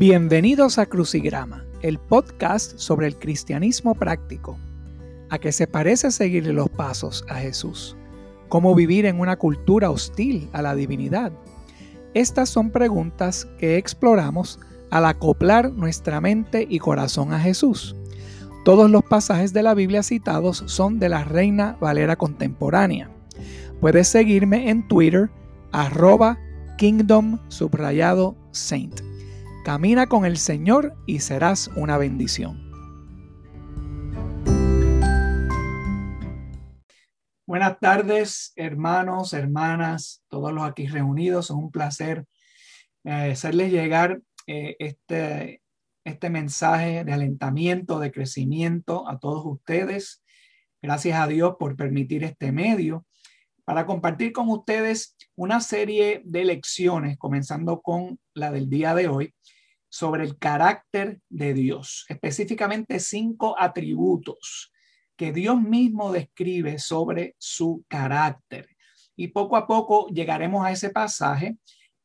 Bienvenidos a Crucigrama, el podcast sobre el cristianismo práctico. ¿A qué se parece seguir los pasos a Jesús? ¿Cómo vivir en una cultura hostil a la divinidad? Estas son preguntas que exploramos al acoplar nuestra mente y corazón a Jesús. Todos los pasajes de la Biblia citados son de la Reina Valera Contemporánea. Puedes seguirme en Twitter, arroba kingdom subrayado saint. Camina con el Señor y serás una bendición. Buenas tardes, hermanos, hermanas, todos los aquí reunidos. Es un placer eh, hacerles llegar eh, este, este mensaje de alentamiento, de crecimiento a todos ustedes. Gracias a Dios por permitir este medio para compartir con ustedes una serie de lecciones, comenzando con la del día de hoy, sobre el carácter de Dios, específicamente cinco atributos que Dios mismo describe sobre su carácter. Y poco a poco llegaremos a ese pasaje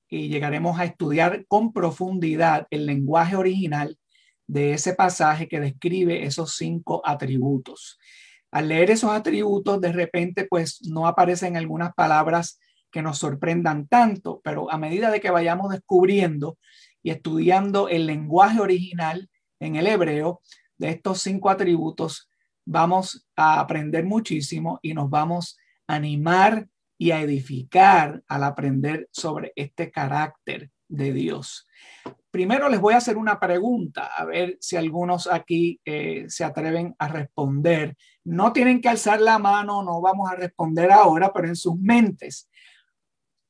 y llegaremos a estudiar con profundidad el lenguaje original de ese pasaje que describe esos cinco atributos al leer esos atributos, de repente, pues no aparecen algunas palabras que nos sorprendan tanto, pero a medida de que vayamos descubriendo y estudiando el lenguaje original en el hebreo de estos cinco atributos, vamos a aprender muchísimo y nos vamos a animar y a edificar al aprender sobre este carácter de Dios. Primero les voy a hacer una pregunta, a ver si algunos aquí eh, se atreven a responder. No tienen que alzar la mano, no vamos a responder ahora, pero en sus mentes,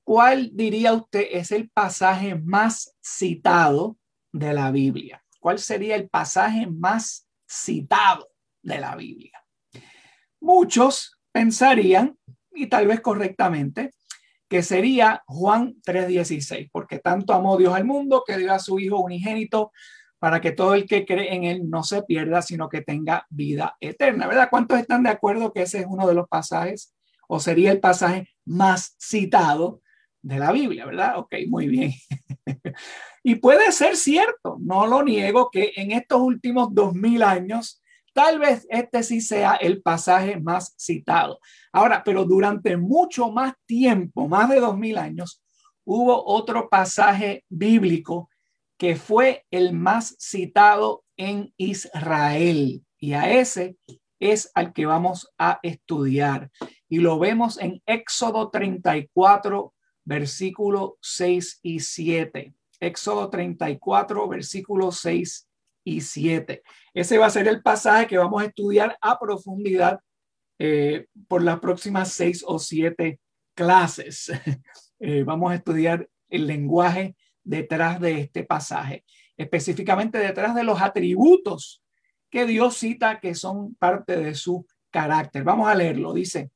¿cuál diría usted es el pasaje más citado de la Biblia? ¿Cuál sería el pasaje más citado de la Biblia? Muchos pensarían, y tal vez correctamente, que sería Juan 3:16, porque tanto amó Dios al mundo que dio a su Hijo unigénito para que todo el que cree en Él no se pierda, sino que tenga vida eterna, ¿verdad? ¿Cuántos están de acuerdo que ese es uno de los pasajes o sería el pasaje más citado de la Biblia, ¿verdad? Ok, muy bien. y puede ser cierto, no lo niego, que en estos últimos dos mil años Tal vez este sí sea el pasaje más citado. Ahora, pero durante mucho más tiempo, más de dos mil años, hubo otro pasaje bíblico que fue el más citado en Israel. Y a ese es al que vamos a estudiar. Y lo vemos en Éxodo 34, versículo 6 y 7. Éxodo 34, versículo 6 y 7. Ese va a ser el pasaje que vamos a estudiar a profundidad eh, por las próximas seis o siete clases. Eh, vamos a estudiar el lenguaje detrás de este pasaje, específicamente detrás de los atributos que Dios cita que son parte de su carácter. Vamos a leerlo. Dice,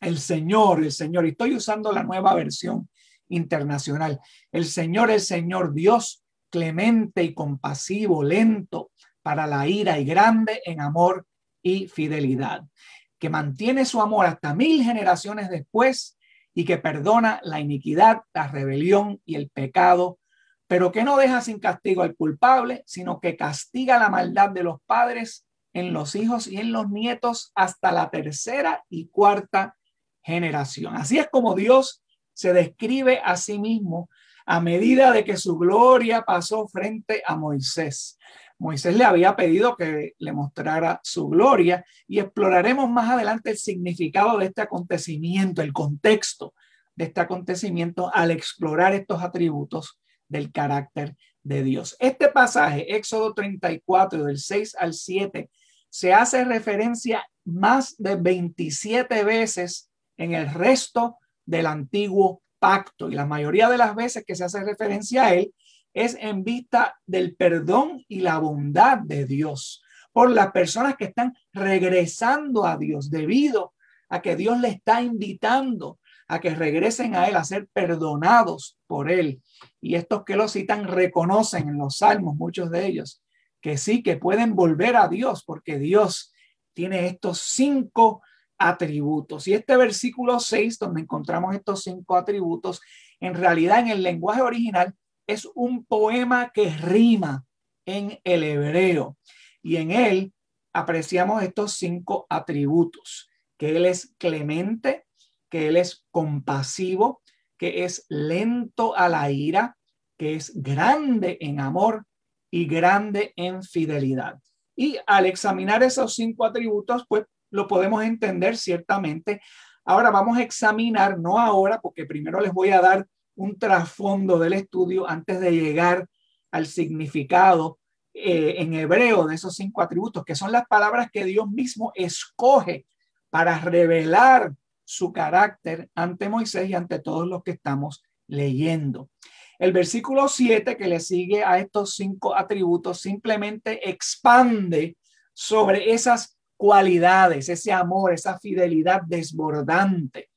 el Señor, el Señor, y estoy usando la nueva versión internacional. El Señor, el Señor Dios, clemente y compasivo, lento para la ira y grande en amor y fidelidad, que mantiene su amor hasta mil generaciones después y que perdona la iniquidad, la rebelión y el pecado, pero que no deja sin castigo al culpable, sino que castiga la maldad de los padres en los hijos y en los nietos hasta la tercera y cuarta generación. Así es como Dios se describe a sí mismo a medida de que su gloria pasó frente a Moisés. Moisés le había pedido que le mostrara su gloria y exploraremos más adelante el significado de este acontecimiento, el contexto de este acontecimiento al explorar estos atributos del carácter de Dios. Este pasaje, Éxodo 34, del 6 al 7, se hace referencia más de 27 veces en el resto del Antiguo Pacto y la mayoría de las veces que se hace referencia a él es en vista del perdón y la bondad de Dios por las personas que están regresando a Dios debido a que Dios le está invitando a que regresen a Él, a ser perdonados por Él. Y estos que lo citan reconocen en los salmos, muchos de ellos, que sí, que pueden volver a Dios, porque Dios tiene estos cinco atributos. Y este versículo 6, donde encontramos estos cinco atributos, en realidad en el lenguaje original es un poema que rima en el hebreo y en él apreciamos estos cinco atributos, que Él es clemente, que Él es compasivo, que es lento a la ira, que es grande en amor y grande en fidelidad. Y al examinar esos cinco atributos, pues lo podemos entender ciertamente. Ahora vamos a examinar, no ahora, porque primero les voy a dar un trasfondo del estudio antes de llegar al significado eh, en hebreo de esos cinco atributos, que son las palabras que Dios mismo escoge para revelar su carácter ante Moisés y ante todos los que estamos leyendo. El versículo 7 que le sigue a estos cinco atributos simplemente expande sobre esas cualidades, ese amor, esa fidelidad desbordante,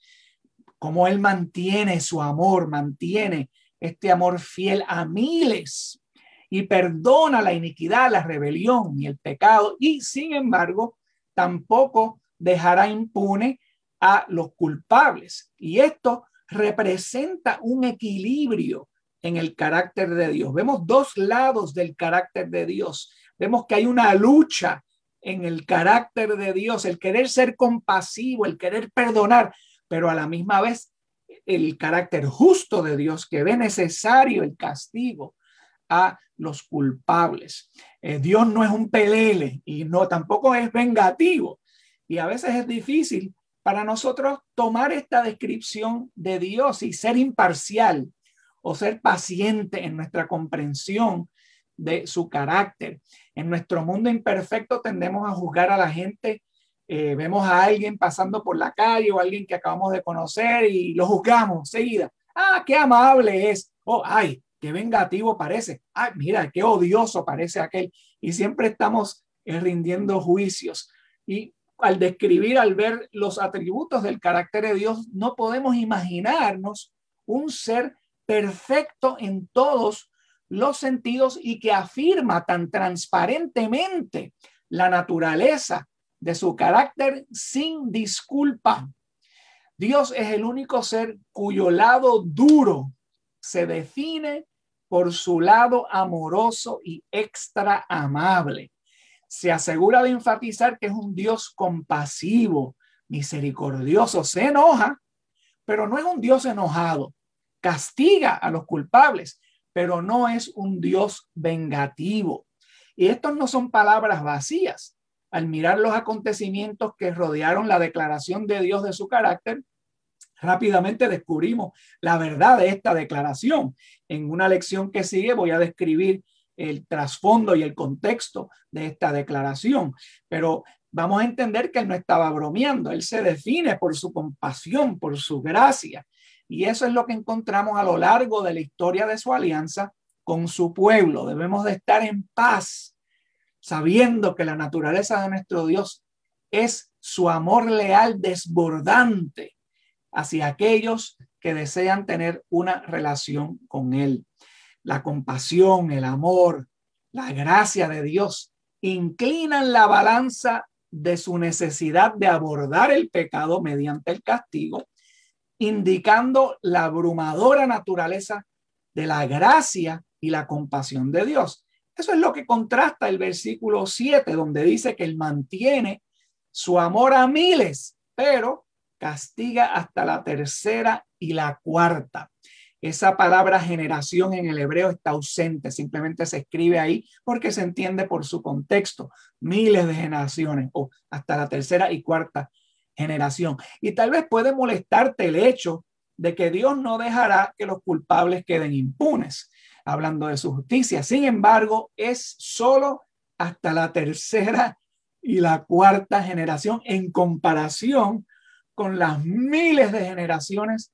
como Él mantiene su amor, mantiene este amor fiel a miles y perdona la iniquidad, la rebelión y el pecado y sin embargo tampoco dejará impune a los culpables. Y esto representa un equilibrio en el carácter de Dios. Vemos dos lados del carácter de Dios. Vemos que hay una lucha en el carácter de Dios, el querer ser compasivo, el querer perdonar, pero a la misma vez el carácter justo de Dios que ve necesario el castigo a los culpables. Eh, Dios no es un pelele y no tampoco es vengativo. Y a veces es difícil para nosotros tomar esta descripción de Dios y ser imparcial o ser paciente en nuestra comprensión de su carácter. En nuestro mundo imperfecto tendemos a juzgar a la gente. Eh, vemos a alguien pasando por la calle o alguien que acabamos de conocer y lo juzgamos seguida. Ah, qué amable es. Oh, ay, qué vengativo parece. Ay, mira, qué odioso parece aquel. Y siempre estamos eh, rindiendo juicios. Y al describir, al ver los atributos del carácter de Dios, no podemos imaginarnos un ser perfecto en todos los sentidos y que afirma tan transparentemente la naturaleza de su carácter sin disculpa. Dios es el único ser cuyo lado duro se define por su lado amoroso y extra amable. Se asegura de enfatizar que es un Dios compasivo, misericordioso, se enoja, pero no es un Dios enojado. Castiga a los culpables, pero no es un Dios vengativo. Y estos no son palabras vacías. Al mirar los acontecimientos que rodearon la declaración de Dios de su carácter, rápidamente descubrimos la verdad de esta declaración. En una lección que sigue voy a describir el trasfondo y el contexto de esta declaración, pero vamos a entender que él no estaba bromeando, él se define por su compasión, por su gracia, y eso es lo que encontramos a lo largo de la historia de su alianza con su pueblo. Debemos de estar en paz, sabiendo que la naturaleza de nuestro Dios es su amor leal desbordante hacia aquellos que desean tener una relación con Él. La compasión, el amor, la gracia de Dios inclinan la balanza de su necesidad de abordar el pecado mediante el castigo, indicando la abrumadora naturaleza de la gracia y la compasión de Dios. Eso es lo que contrasta el versículo 7, donde dice que Él mantiene su amor a miles, pero castiga hasta la tercera y la cuarta. Esa palabra generación en el hebreo está ausente, simplemente se escribe ahí porque se entiende por su contexto, miles de generaciones o hasta la tercera y cuarta generación. Y tal vez puede molestarte el hecho de que Dios no dejará que los culpables queden impunes, hablando de su justicia. Sin embargo, es solo hasta la tercera y la cuarta generación en comparación con las miles de generaciones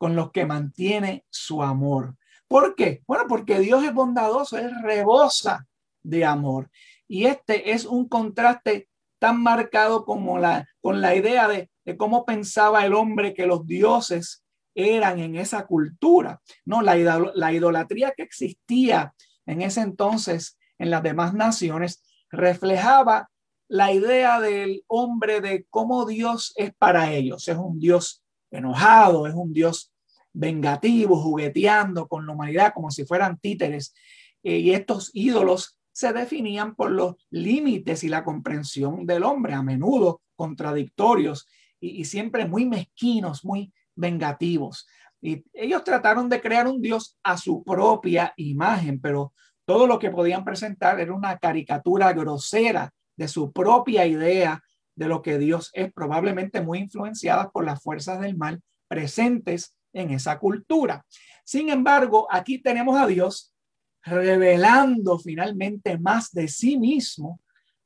con los que mantiene su amor. ¿Por qué? Bueno, porque Dios es bondadoso, es rebosa de amor. Y este es un contraste tan marcado como la, con la idea de, de cómo pensaba el hombre que los dioses eran en esa cultura. No, la, la idolatría que existía en ese entonces en las demás naciones reflejaba la idea del hombre de cómo Dios es para ellos. Es un Dios enojado, es un Dios vengativos, jugueteando con la humanidad como si fueran títeres. Eh, y estos ídolos se definían por los límites y la comprensión del hombre, a menudo contradictorios y, y siempre muy mezquinos, muy vengativos. Y ellos trataron de crear un Dios a su propia imagen, pero todo lo que podían presentar era una caricatura grosera de su propia idea de lo que Dios es, probablemente muy influenciadas por las fuerzas del mal presentes en esa cultura. Sin embargo, aquí tenemos a Dios revelando finalmente más de sí mismo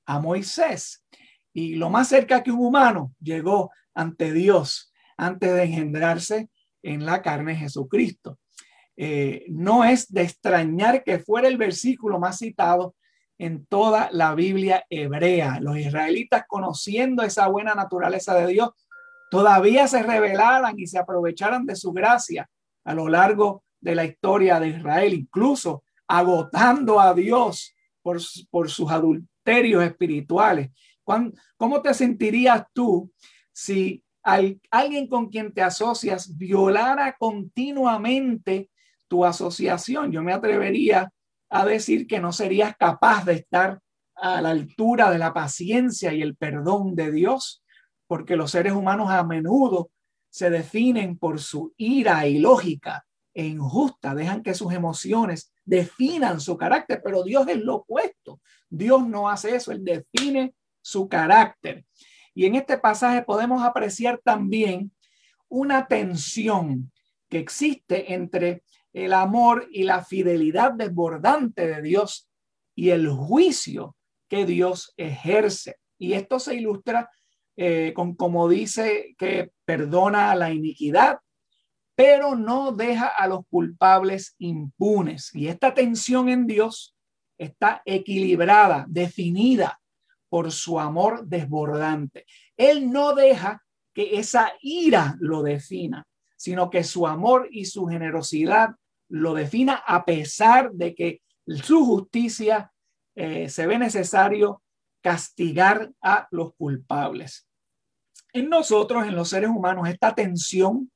a Moisés. Y lo más cerca que un humano llegó ante Dios antes de engendrarse en la carne Jesucristo. Eh, no es de extrañar que fuera el versículo más citado en toda la Biblia hebrea. Los israelitas, conociendo esa buena naturaleza de Dios, todavía se revelaran y se aprovecharan de su gracia a lo largo de la historia de Israel, incluso agotando a Dios por, por sus adulterios espirituales. ¿Cómo te sentirías tú si alguien con quien te asocias violara continuamente tu asociación. Yo me atrevería a decir que no serías capaz de estar a la altura de la paciencia y el perdón de Dios, porque los seres humanos a menudo se definen por su ira ilógica e injusta, dejan que sus emociones definan su carácter, pero Dios es lo opuesto. Dios no hace eso, Él define su carácter. Y en este pasaje podemos apreciar también una tensión que existe entre el amor y la fidelidad desbordante de Dios y el juicio que Dios ejerce. Y esto se ilustra eh, con como dice que perdona la iniquidad, pero no deja a los culpables impunes. Y esta tensión en Dios está equilibrada, definida por su amor desbordante. Él no deja que esa ira lo defina, sino que su amor y su generosidad lo defina a pesar de que su justicia eh, se ve necesario castigar a los culpables. En nosotros, en los seres humanos, esta tensión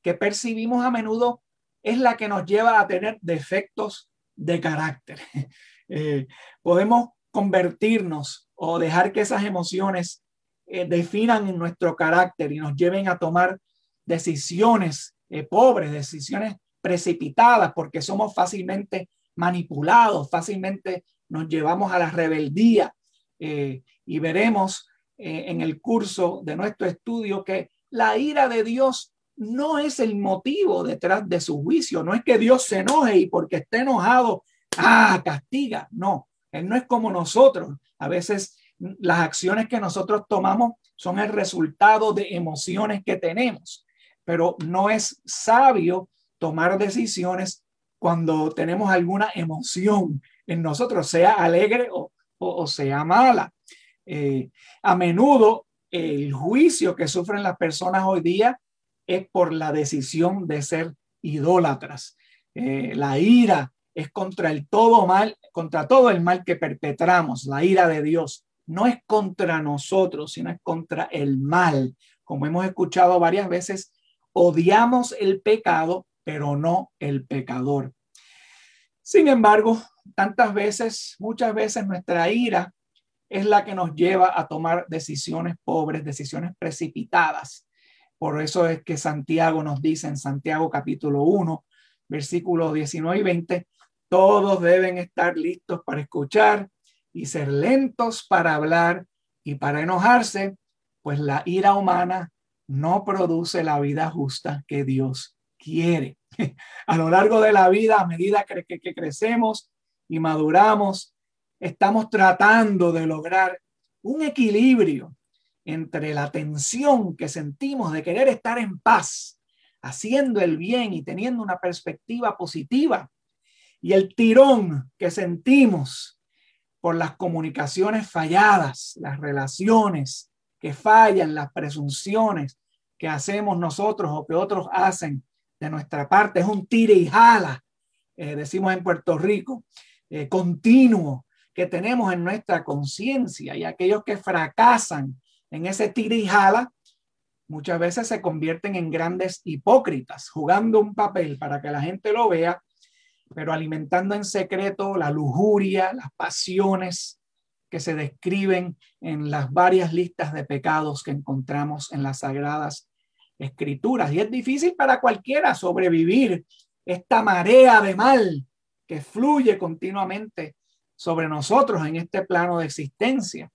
que percibimos a menudo es la que nos lleva a tener defectos de carácter. Eh, podemos convertirnos o dejar que esas emociones eh, definan nuestro carácter y nos lleven a tomar decisiones pobres, decisiones precipitadas, porque somos fácilmente manipulados, fácilmente nos llevamos a la rebeldía. Eh, y veremos en el curso de nuestro estudio que la ira de Dios no es el motivo detrás de su juicio, no es que Dios se enoje y porque esté enojado, ah, castiga, no, Él no es como nosotros. A veces las acciones que nosotros tomamos son el resultado de emociones que tenemos, pero no es sabio tomar decisiones cuando tenemos alguna emoción en nosotros, sea alegre o, sea mala. Eh, a menudo el juicio que sufren las personas hoy día es por la decisión de ser idólatras. Eh, la ira es contra el todo mal, contra todo el mal que perpetramos, la ira de Dios. No es contra nosotros, sino contra el mal. Como hemos escuchado varias veces, odiamos el pecado, pero no el pecador. Sin embargo, tantas veces, muchas veces nuestra ira es la que nos lleva a tomar decisiones pobres, decisiones precipitadas. Por eso es que Santiago nos dice en Santiago capítulo 1, versículos 19 y 20, todos deben estar listos para escuchar y ser lentos para hablar y para enojarse, pues la ira humana no produce la vida justa que Dios quiere. A lo largo de la vida, a medida que, crecemos y maduramos, estamos tratando de lograr un equilibrio entre la tensión que sentimos de querer estar en paz, haciendo el bien y teniendo una perspectiva positiva y el tirón que sentimos por las comunicaciones falladas, las relaciones que fallan, las presunciones que hacemos nosotros o que otros hacen de nuestra parte. Es un tire y jala, eh, decimos en Puerto Rico, eh, continuo que tenemos en nuestra conciencia y aquellos que fracasan en ese tire y jala muchas veces se convierten en grandes hipócritas, jugando un papel para que la gente lo vea, pero alimentando en secreto la lujuria, las pasiones que se describen en las varias listas de pecados que encontramos en las sagradas escrituras. Y es difícil para cualquiera sobrevivir esta marea de mal que fluye continuamente sobre nosotros en este plano de existencia.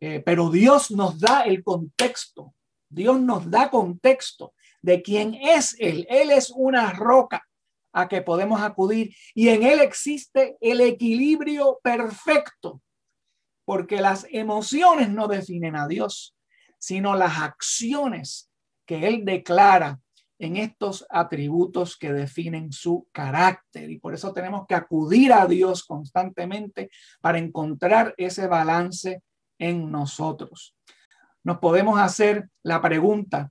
Eh, pero Dios nos da el contexto, Dios nos da contexto de quién es Él. Él es una roca a que podemos acudir y en Él existe el equilibrio perfecto, porque las emociones no definen a Dios, sino las acciones que Él declara en estos atributos que definen su carácter. Y por eso tenemos que acudir a Dios constantemente para encontrar ese balance en nosotros. Nos podemos hacer la pregunta,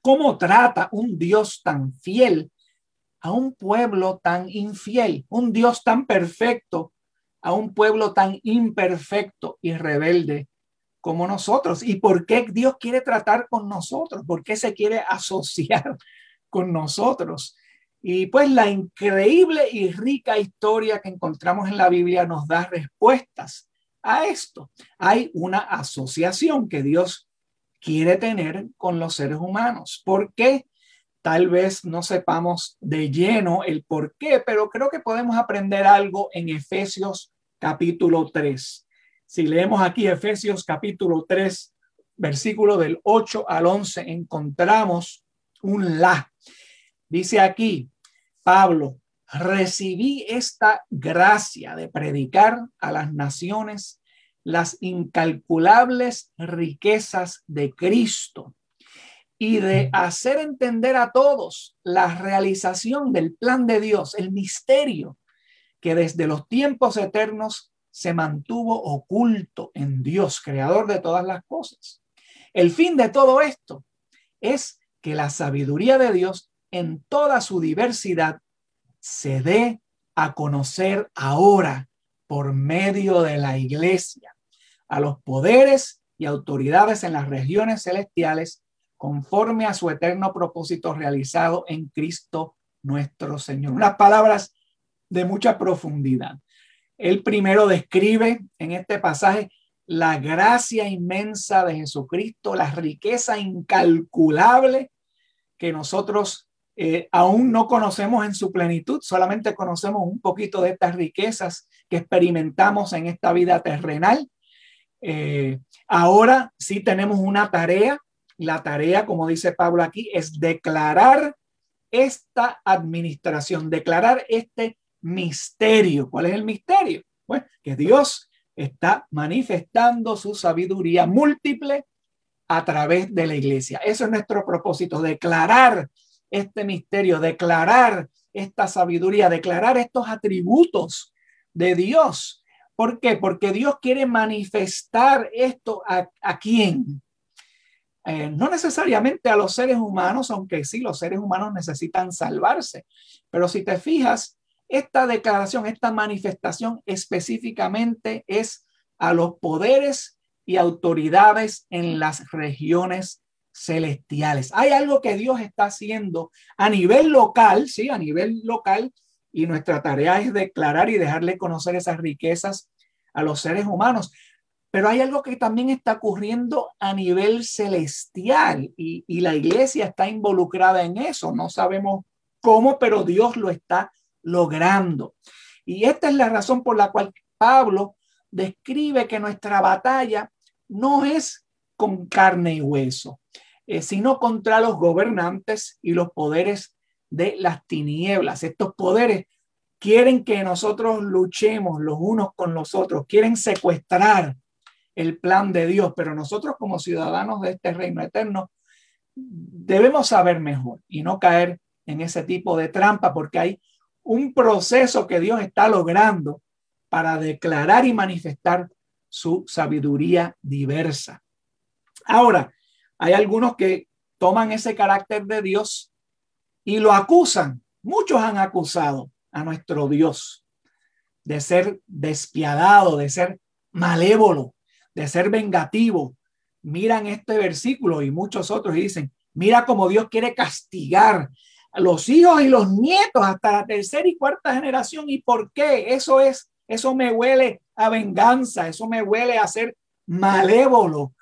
¿cómo trata un Dios tan fiel a un pueblo tan infiel? Un Dios tan perfecto a un pueblo tan imperfecto y rebelde como nosotros. ¿Y por qué Dios quiere tratar con nosotros? ¿Por qué se quiere asociar con nosotros? Y pues la increíble y rica historia que encontramos en la Biblia nos da respuestas a esto. Hay una asociación que Dios quiere tener con los seres humanos. ¿Por qué? Tal vez no sepamos de lleno el por qué, pero creo que podemos aprender algo en Efesios capítulo 3. Si leemos aquí Efesios capítulo 3, versículo del 8 al 11, encontramos un la. Dice aquí, Pablo, recibí esta gracia de predicar a las naciones las incalculables riquezas de Cristo y de hacer entender a todos la realización del plan de Dios, el misterio que desde los tiempos eternos se mantuvo oculto en Dios, creador de todas las cosas. El fin de todo esto es que la sabiduría de Dios en toda su diversidad se dé a conocer ahora por medio de la iglesia a los poderes y autoridades en las regiones celestiales conforme a su eterno propósito realizado en Cristo nuestro Señor. Unas palabras de mucha profundidad. Él primero describe en este pasaje la gracia inmensa de Jesucristo, la riqueza incalculable que nosotros eh, aún no conocemos en su plenitud, solamente conocemos un poquito de estas riquezas que experimentamos en esta vida terrenal. Eh, ahora sí tenemos una tarea, la tarea, como dice Pablo aquí, es declarar esta administración, declarar este misterio. ¿Cuál es el misterio? Pues que Dios está manifestando su sabiduría múltiple a través de la iglesia. Eso es nuestro propósito, declarar este misterio, declarar esta sabiduría, declarar estos atributos de Dios. ¿Por qué? Porque Dios quiere manifestar esto a, a quién. Eh, no necesariamente a los seres humanos, aunque sí, los seres humanos necesitan salvarse. Pero si te fijas, esta declaración, esta manifestación específicamente es a los poderes y autoridades en las regiones celestiales. Hay algo que Dios está haciendo a nivel local, sí, a nivel local, y nuestra tarea es declarar y dejarle conocer esas riquezas a los seres humanos. Pero hay algo que también está ocurriendo a nivel celestial y, y la iglesia está involucrada en eso. No sabemos cómo, pero Dios lo está logrando. Y esta es la razón por la cual Pablo describe que nuestra batalla no es con carne y hueso, eh, sino contra los gobernantes y los poderes de las tinieblas. Estos poderes quieren que nosotros luchemos los unos con los otros, quieren secuestrar el plan de Dios, pero nosotros como ciudadanos de este reino eterno debemos saber mejor y no caer en ese tipo de trampa porque hay un proceso que Dios está logrando para declarar y manifestar su sabiduría diversa. Ahora, hay algunos que toman ese carácter de Dios y lo acusan. Muchos han acusado a nuestro Dios de ser despiadado, de ser malévolo, de ser vengativo, miran este versículo y muchos otros y dicen, mira cómo Dios quiere castigar los hijos y los nietos hasta la tercera y cuarta generación. ¿Y por qué? Eso es, eso me huele a venganza, eso me huele a ser malévolo.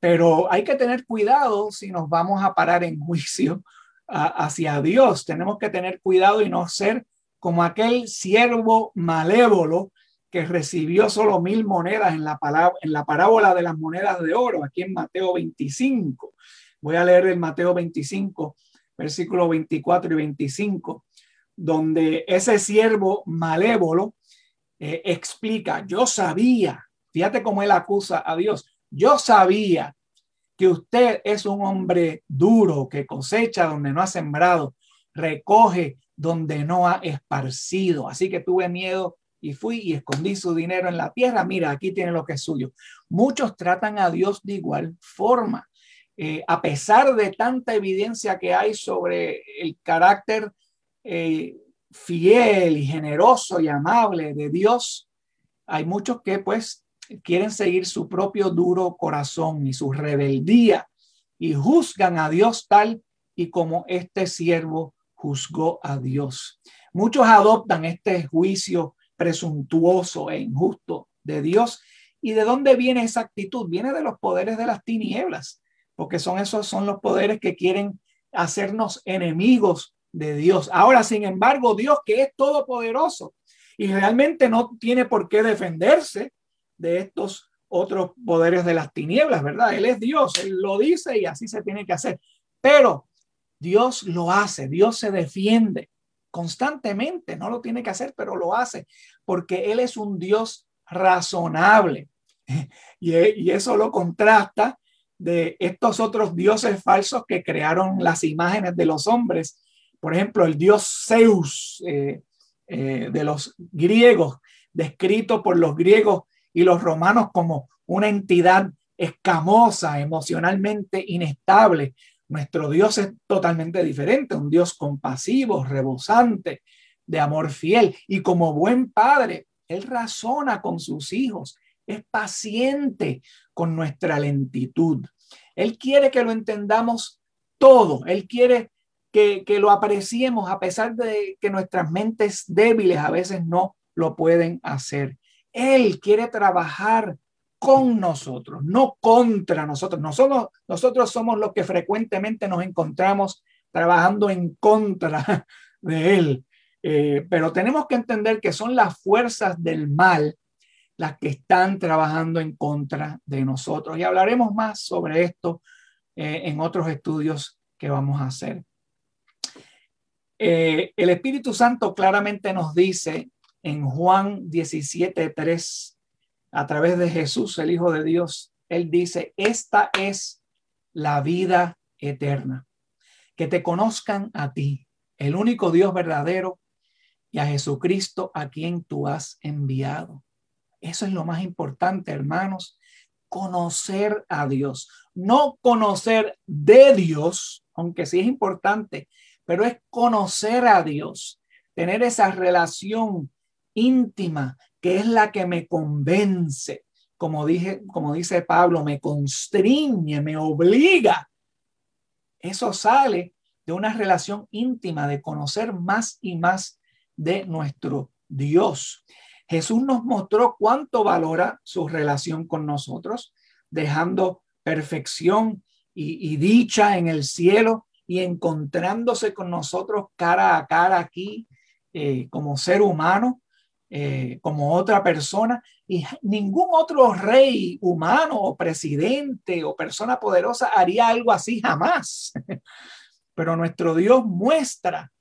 Pero hay que tener cuidado si nos vamos a parar en juicio hacia Dios. Tenemos que tener cuidado y no ser como aquel siervo malévolo que recibió solo mil monedas en la, palabra, en la parábola de las monedas de oro, aquí en Mateo 25. Voy a leer el Mateo 25, versículos 24 y 25, donde ese siervo malévolo eh, explica, yo sabía, fíjate cómo él acusa a Dios, yo sabía que usted es un hombre duro que cosecha donde no ha sembrado, recoge donde no ha esparcido. Así que tuve miedo y fui y escondí su dinero en la tierra. Mira, aquí tiene lo que es suyo. Muchos tratan a Dios de igual forma. Eh, a pesar de tanta evidencia que hay sobre el carácter eh, fiel y generoso y amable de Dios, hay muchos que pues quieren seguir su propio duro corazón y su rebeldía y juzgan a Dios tal y como este siervo juzgó a Dios. Muchos adoptan este juicio presuntuoso e injusto de Dios. ¿Y de dónde viene esa actitud? Viene de los poderes de las tinieblas, porque son esos son los poderes que quieren hacernos enemigos de Dios. Ahora, sin embargo, Dios que es todopoderoso y realmente no tiene por qué defenderse, de estos otros poderes de las tinieblas, ¿verdad? Él es Dios, Él lo dice y así se tiene que hacer. Pero Dios lo hace, Dios se defiende constantemente, no lo tiene que hacer, pero lo hace, porque Él es un Dios razonable. Y, y eso lo contrasta de estos otros dioses falsos que crearon las imágenes de los hombres. Por ejemplo, el dios Zeus eh, eh, de los griegos, descrito por los griegos y los romanos como una entidad escamosa, emocionalmente inestable. Nuestro Dios es totalmente diferente, un Dios compasivo, rebosante, de amor fiel. Y como buen padre, Él razona con sus hijos, es paciente con nuestra lentitud. Él quiere que lo entendamos todo, Él quiere que, que lo apreciemos a pesar de que nuestras mentes débiles a veces no lo pueden hacer. Él quiere trabajar con nosotros, no contra nosotros. Nosotros, nosotros somos los que frecuentemente nos encontramos trabajando en contra de Él. Eh, pero tenemos que entender que son las fuerzas del mal las que están trabajando en contra de nosotros. Y hablaremos más sobre esto eh, en otros estudios que vamos a hacer. Eh, el Espíritu Santo claramente nos dice en Juan 17:3, a través de Jesús, el Hijo de Dios, Él dice, esta es la vida eterna, que te conozcan a ti, el único Dios verdadero, y a Jesucristo a quien tú has enviado. Eso es lo más importante, hermanos, conocer a Dios, no conocer de Dios, aunque sí es importante, pero es conocer a Dios, tener esa relación íntima, que es la que me convence, como dije, como dice Pablo, me constriñe, me obliga. Eso sale de una relación íntima, de conocer más y más de nuestro Dios. Jesús nos mostró cuánto valora su relación con nosotros, dejando perfección y, dicha en el cielo y encontrándose con nosotros cara a cara aquí eh, como ser humano eh, como otra persona y ningún otro rey humano o presidente o persona poderosa haría algo así jamás. Pero nuestro Dios muestra,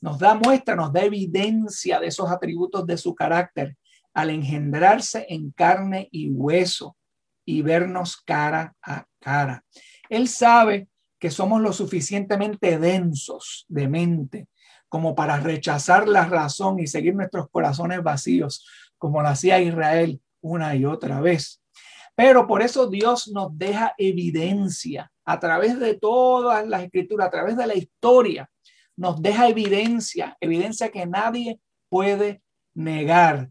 nos da muestra, nos da evidencia de esos atributos de su carácter al engendrarse en carne y hueso y vernos cara a cara. Él sabe que somos lo suficientemente densos de mente como para rechazar la razón y seguir nuestros corazones vacíos, como lo hacía Israel una y otra vez. Pero por eso Dios nos deja evidencia a través de todas las escrituras, a través de la historia, nos deja evidencia, evidencia que nadie puede negar.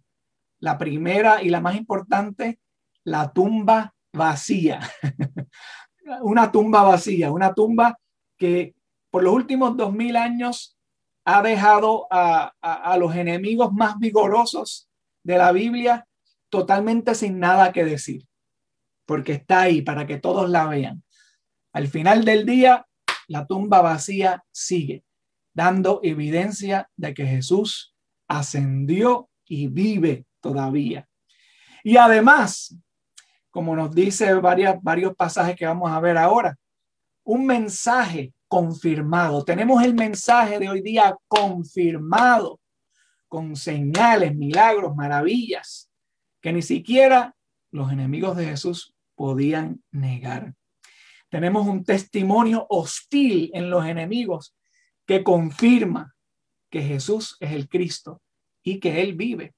La primera y la más importante, la tumba vacía, una tumba vacía, una tumba que por los últimos dos mil años ha dejado a, a, los enemigos más vigorosos de la Biblia totalmente sin nada que decir, porque está ahí para que todos la vean. Al final del día, la tumba vacía sigue, dando evidencia de que Jesús ascendió y vive todavía. Y además, como nos dice varias, varios pasajes que vamos a ver ahora, un mensaje confirmado. Tenemos el mensaje de hoy día confirmado con señales, milagros, maravillas, que ni siquiera los enemigos de Jesús podían negar. Tenemos un testimonio hostil en los enemigos que confirma que Jesús es el Cristo y que Él vive.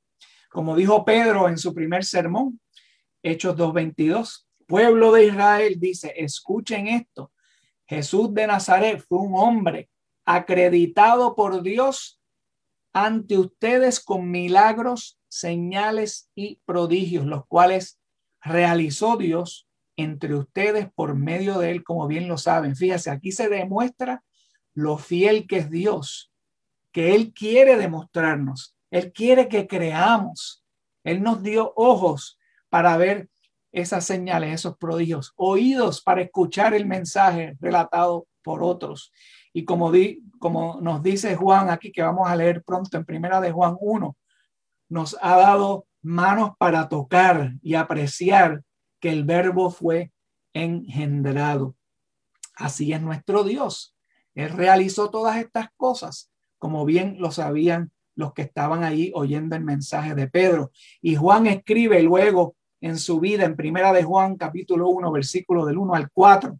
Como dijo Pedro en su primer sermón, Hechos 2.22, pueblo de Israel dice, escuchen esto, Jesús de Nazaret fue un hombre acreditado por Dios ante ustedes con milagros, señales y prodigios, los cuales realizó Dios entre ustedes por medio de él, como bien lo saben. Fíjense, aquí se demuestra lo fiel que es Dios, que Él quiere demostrarnos, Él quiere que creamos. Él nos dio ojos para ver esas señales, esos prodigios, oídos para escuchar el mensaje relatado por otros. Y como, di, como nos dice Juan aquí, que vamos a leer pronto en primera de Juan 1, nos ha dado manos para tocar y apreciar que el verbo fue engendrado. Así es nuestro Dios. Él realizó todas estas cosas, como bien lo sabían los que estaban ahí oyendo el mensaje de Pedro. Y Juan escribe luego en su vida en Primera de Juan capítulo 1 versículo del 1 al 4.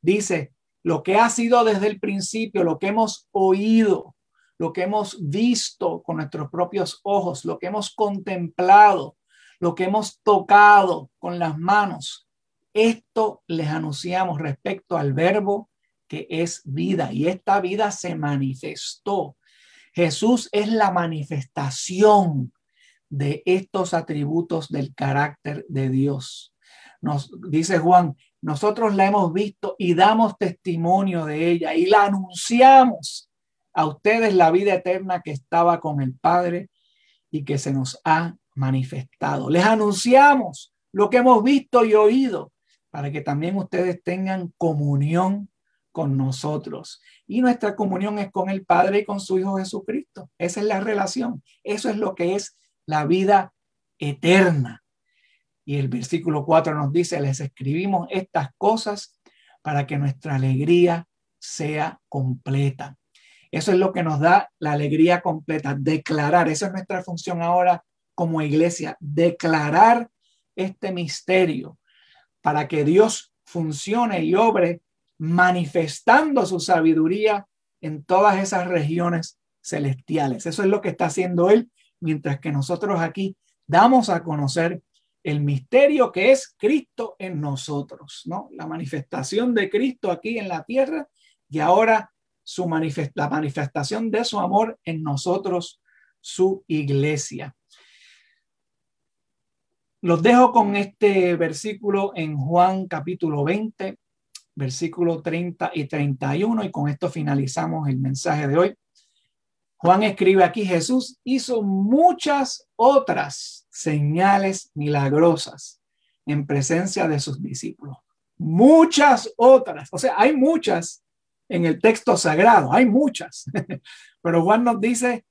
Dice, lo que ha sido desde el principio, lo que hemos oído, lo que hemos visto con nuestros propios ojos, lo que hemos contemplado, lo que hemos tocado con las manos. Esto les anunciamos respecto al verbo que es vida y esta vida se manifestó. Jesús es la manifestación de estos atributos del carácter de Dios. Nos dice Juan, nosotros la hemos visto y damos testimonio de ella y la anunciamos a ustedes la vida eterna que estaba con el Padre y que se nos ha manifestado. Les anunciamos lo que hemos visto y oído para que también ustedes tengan comunión con nosotros. Y nuestra comunión es con el Padre y con su Hijo Jesucristo. Esa es la relación. Eso es lo que es la vida eterna. Y el versículo 4 nos dice, les escribimos estas cosas para que nuestra alegría sea completa. Eso es lo que nos da la alegría completa, declarar. Esa es nuestra función ahora como iglesia, declarar este misterio para que Dios funcione y obre manifestando su sabiduría en todas esas regiones celestiales. Eso es lo que está haciendo Él mientras que nosotros aquí damos a conocer el misterio que es Cristo en nosotros, ¿no? La manifestación de Cristo aquí en la tierra y ahora su la manifestación de su amor en nosotros, su iglesia. Los dejo con este versículo en Juan capítulo 20, versículo 30 y 31 y con esto finalizamos el mensaje de hoy. Juan escribe aquí, Jesús hizo muchas otras señales milagrosas en presencia de sus discípulos. Muchas otras. O sea, hay muchas en el texto sagrado, hay muchas. Pero Juan nos dice,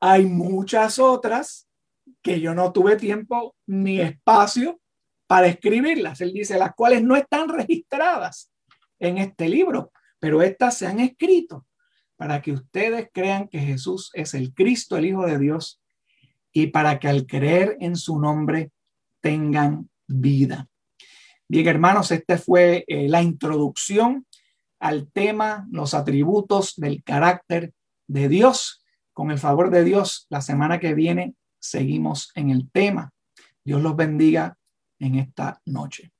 hay muchas otras que yo no tuve tiempo ni espacio para escribirlas. Él dice, las cuales no están registradas en este libro, pero estas se han escrito para que ustedes crean que Jesús es el Cristo, el Hijo de Dios, y para que al creer en su nombre tengan vida. Bien, hermanos, esta fue eh, la introducción al tema, los atributos del carácter de Dios. Con el favor de Dios, la semana que viene seguimos en el tema. Dios los bendiga en esta noche.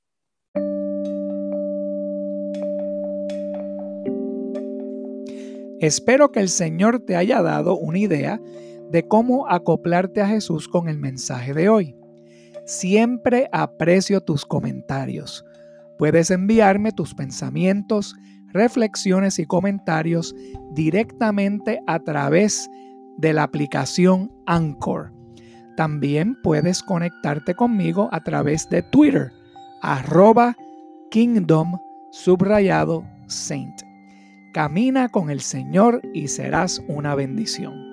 Espero que el Señor te haya dado una idea de cómo acoplarte a Jesús con el mensaje de hoy. Siempre aprecio tus comentarios. Puedes enviarme tus pensamientos, reflexiones y comentarios directamente a través de la aplicación Anchor. También puedes conectarte conmigo a través de Twitter, arroba kingdom subrayado saint. Camina con el Señor y serás una bendición.